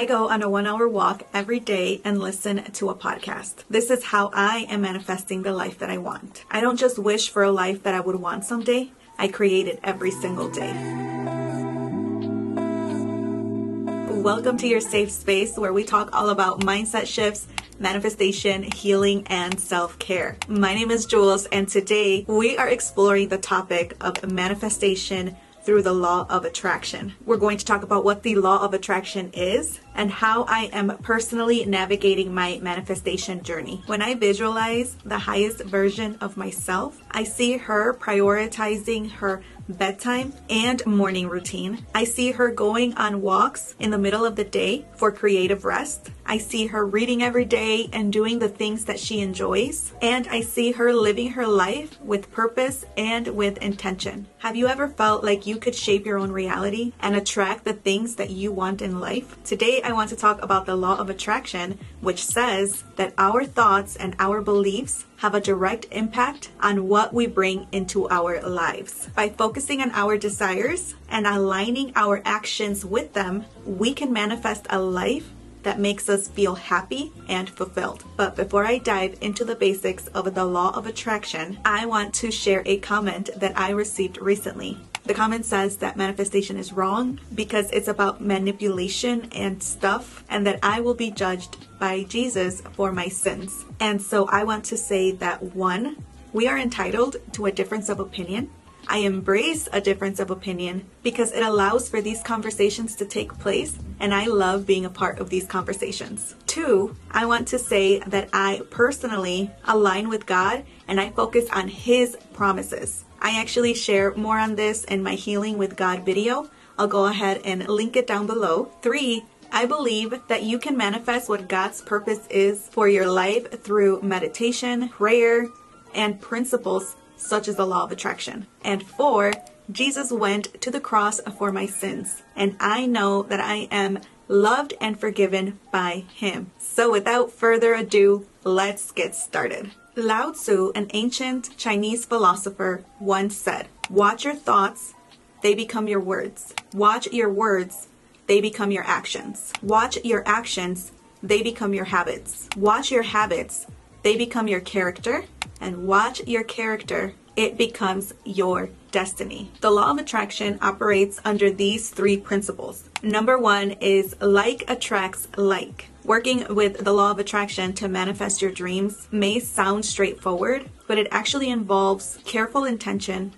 I go on a one hour walk every day and listen to a podcast. This is how I am manifesting the life that I want. I don't just wish for a life that I would want someday, I create it every single day. Welcome to your safe space where we talk all about mindset shifts, manifestation, healing, and self care. My name is Jules, and today we are exploring the topic of manifestation through the law of attraction. We're going to talk about what the law of attraction is and how I am personally navigating my manifestation journey. When I visualize the highest version of myself, I see her prioritizing her bedtime and morning routine. I see her going on walks in the middle of the day for creative rest. I see her reading every day and doing the things that she enjoys. And I see her living her life with purpose and with intention. Have you ever felt like you could shape your own reality and attract the things that you want in life? Today, I want to talk about the law of attraction, which says that our thoughts and our beliefs have a direct impact on what we bring into our lives. By focusing on our desires and aligning our actions with them, we can manifest a life that makes us feel happy and fulfilled. But before I dive into the basics of the law of attraction, I want to share a comment that I received recently. The comment says that manifestation is wrong because it's about manipulation and stuff, and that I will be judged by Jesus for my sins. And so I want to say that one, we are entitled to a difference of opinion. I embrace a difference of opinion because it allows for these conversations to take place, and I love being a part of these conversations. Two, I want to say that I personally align with God and I focus on His promises. I actually share more on this in my Healing with God video. I'll go ahead and link it down below. Three, I believe that you can manifest what God's purpose is for your life through meditation, prayer, and principles such as the law of attraction. And four, Jesus went to the cross for my sins, and I know that I am loved and forgiven by Him. So without further ado, let's get started. Lao Tzu, an ancient Chinese philosopher, once said, Watch your thoughts, they become your words. Watch your words, they become your actions. Watch your actions, they become your habits. Watch your habits, they become your character. And watch your character, it becomes your destiny. The law of attraction operates under these three principles. Number one is like attracts like. Working with the law of attraction to manifest your dreams may sound straightforward, but it actually involves careful intention,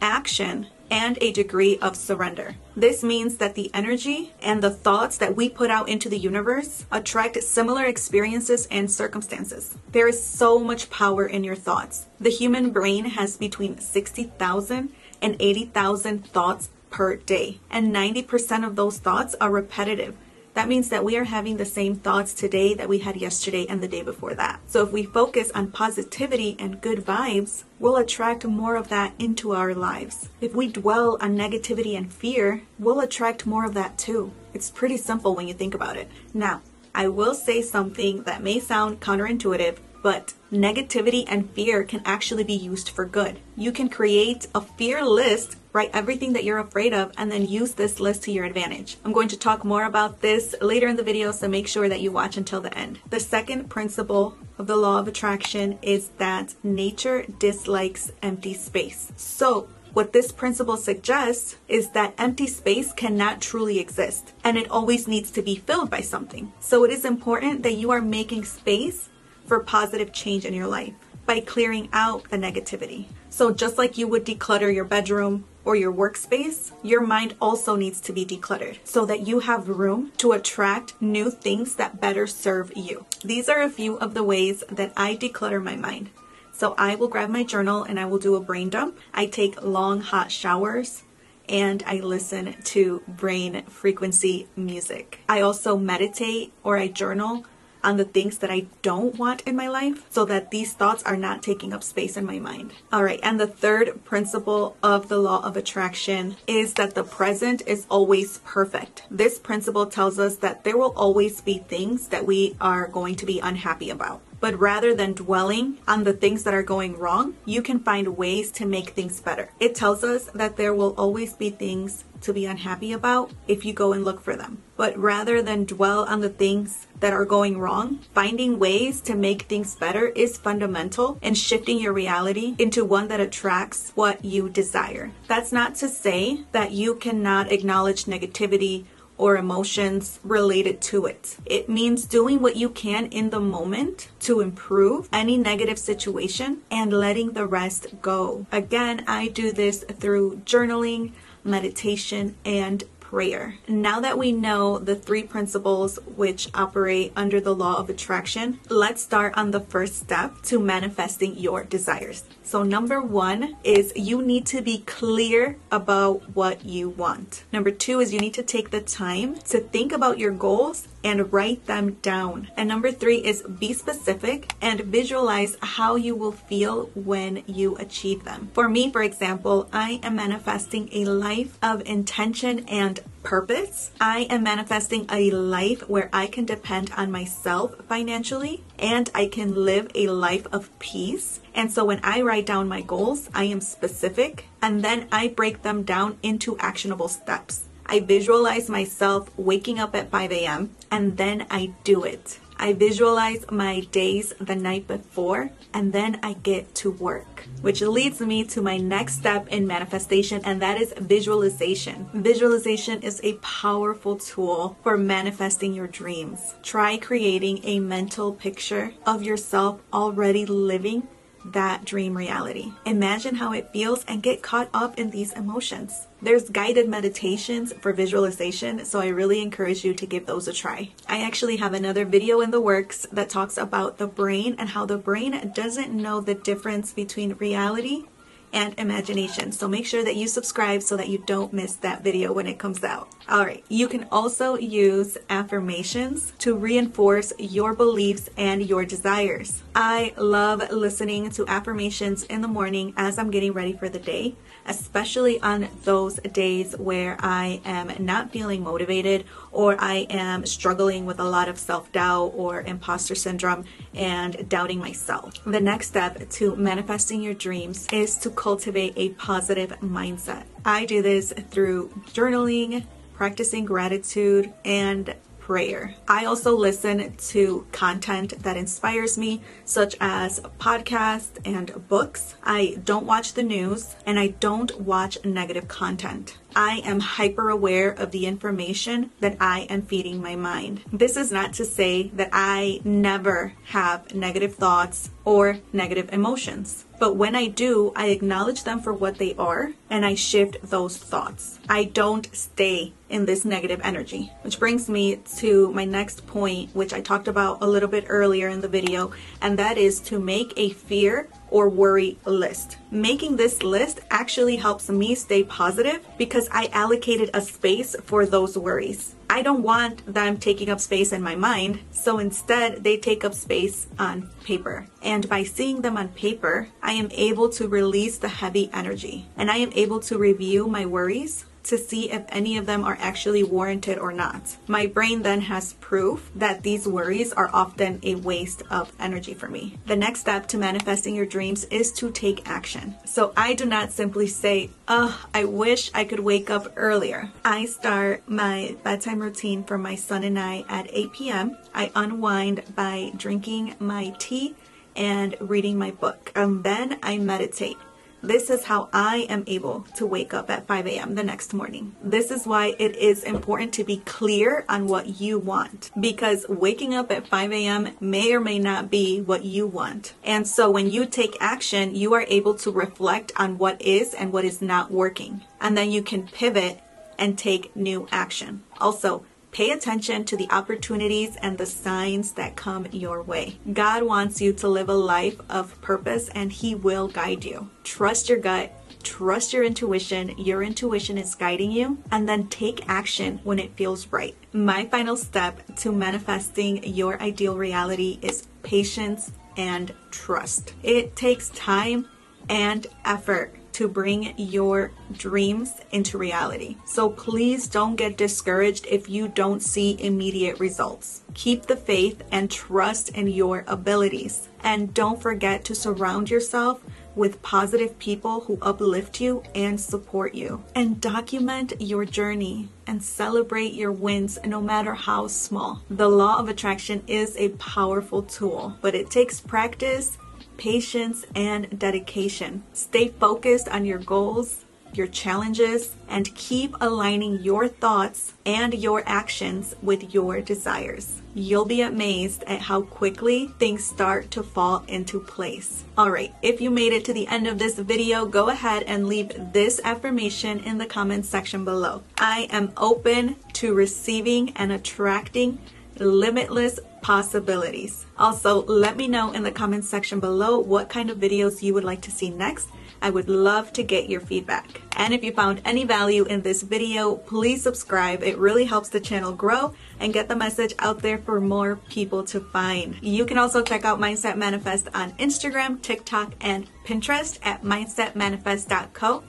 action, and a degree of surrender. This means that the energy and the thoughts that we put out into the universe attract similar experiences and circumstances. There is so much power in your thoughts. The human brain has between 60,000 and 80,000 thoughts per day, and 90% of those thoughts are repetitive that means that we are having the same thoughts today that we had yesterday and the day before that. So if we focus on positivity and good vibes, we'll attract more of that into our lives. If we dwell on negativity and fear, we'll attract more of that too. It's pretty simple when you think about it. Now, I will say something that may sound counterintuitive, but negativity and fear can actually be used for good. You can create a fear list Write everything that you're afraid of and then use this list to your advantage. I'm going to talk more about this later in the video, so make sure that you watch until the end. The second principle of the law of attraction is that nature dislikes empty space. So, what this principle suggests is that empty space cannot truly exist and it always needs to be filled by something. So, it is important that you are making space for positive change in your life by clearing out the negativity. So, just like you would declutter your bedroom or your workspace, your mind also needs to be decluttered so that you have room to attract new things that better serve you. These are a few of the ways that I declutter my mind. So I will grab my journal and I will do a brain dump. I take long hot showers and I listen to brain frequency music. I also meditate or I journal on the things that I don't want in my life so that these thoughts are not taking up space in my mind. All right, and the third principle of the law of attraction is that the present is always perfect. This principle tells us that there will always be things that we are going to be unhappy about. But rather than dwelling on the things that are going wrong, you can find ways to make things better. It tells us that there will always be things to be unhappy about if you go and look for them. But rather than dwell on the things that are going wrong, finding ways to make things better is fundamental in shifting your reality into one that attracts what you desire. That's not to say that you cannot acknowledge negativity or emotions related to it. It means doing what you can in the moment to improve any negative situation and letting the rest go. Again, I do this through journaling, meditation, and prayer. Now that we know the three principles which operate under the law of attraction, let's start on the first step to manifesting your desires. So, number one is you need to be clear about what you want. Number two is you need to take the time to think about your goals and write them down. And number three is be specific and visualize how you will feel when you achieve them. For me, for example, I am manifesting a life of intention and purpose. I am manifesting a life where I can depend on myself financially and I can live a life of peace. And so when I write down my goals, I am specific and then I break them down into actionable steps. I visualize myself waking up at 5 a.m. and then I do it. I visualize my days the night before and then I get to work, which leads me to my next step in manifestation, and that is visualization. Visualization is a powerful tool for manifesting your dreams. Try creating a mental picture of yourself already living that dream reality. Imagine how it feels and get caught up in these emotions. There's guided meditations for visualization, so I really encourage you to give those a try. I actually have another video in the works that talks about the brain and how the brain doesn't know the difference between reality and imagination. So make sure that you subscribe so that you don't miss that video when it comes out. All right, you can also use affirmations to reinforce your beliefs and your desires. I love listening to affirmations in the morning as I'm getting ready for the day, especially on those days where I am not feeling motivated or I am struggling with a lot of self doubt or imposter syndrome and doubting myself. The next step to manifesting your dreams is to cultivate a positive mindset. I do this through journaling, practicing gratitude, and prayer. I also listen to content that inspires me, such as podcasts and books. I don't watch the news and I don't watch negative content. I am hyper aware of the information that I am feeding my mind. This is not to say that I never have negative thoughts or negative emotions. But when I do, I acknowledge them for what they are and I shift those thoughts. I don't stay in this negative energy. Which brings me to my next point, which I talked about a little bit earlier in the video, and that is to make a fear or worry list. Making this list actually helps me stay positive because I allocated a space for those worries. I don't want them taking up space in my mind, so instead they take up space on paper. And by seeing them on paper, I am able to release the heavy energy and I am able to review my worries to see if any of them are actually warranted or not. My brain then has proof that these worries are often a waste of energy for me. The next step to manifesting your dreams is to take action. So I do not simply say, oh, I wish I could wake up earlier. I start my bedtime routine for my son and I at 8 p.m. I unwind by drinking my tea and reading my book. And then I meditate. This is how I am able to wake up at 5 a.m. the next morning. This is why it is important to be clear on what you want because waking up at 5 a.m. may or may not be what you want. And so when you take action, you are able to reflect on what is and what is not working. And then you can pivot and take new action. Also, Pay attention to the opportunities and the signs that come your way. God wants you to live a life of purpose and He will guide you. Trust your gut. Trust your intuition. Your intuition is guiding you, and then take action when it feels right. My final step to manifesting your ideal reality is patience and trust. It takes time and effort to bring your dreams into reality. So please don't get discouraged if you don't see immediate results. Keep the faith and trust in your abilities. And don't forget to surround yourself with positive people who uplift you and support you. And document your journey and celebrate your wins no matter how small. The law of attraction is a powerful tool, but it takes practice, patience, and dedication. Stay focused on your goals your challenges, and keep aligning your thoughts and your actions with your desires. You'll be amazed at how quickly things start to fall into place. Alright, if you made it to the end of this video, go ahead and leave this affirmation in the comments section below. I am open to receiving and attracting limitless possibilities. Also, let me know in the comments section below what kind of videos you would like to see next I would love to get your feedback. And if you found any value in this video, please subscribe. It really helps the channel grow and get the message out there for more people to find. You can also check out Mindset Manifest on Instagram, TikTok, and Pinterest at mindsetmanifest.co.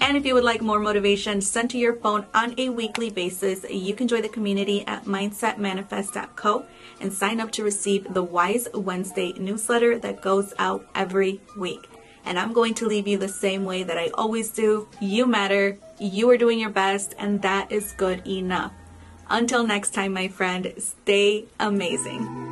And if you would like more motivation sent to your phone on a weekly basis, you can join the community at mindsetmanifest.co and sign up to receive the Wise Wednesday newsletter that goes out every week and I'm going to leave you the same way that I always do. You matter, you are doing your best, and that is good enough. Until next time, my friend, stay amazing.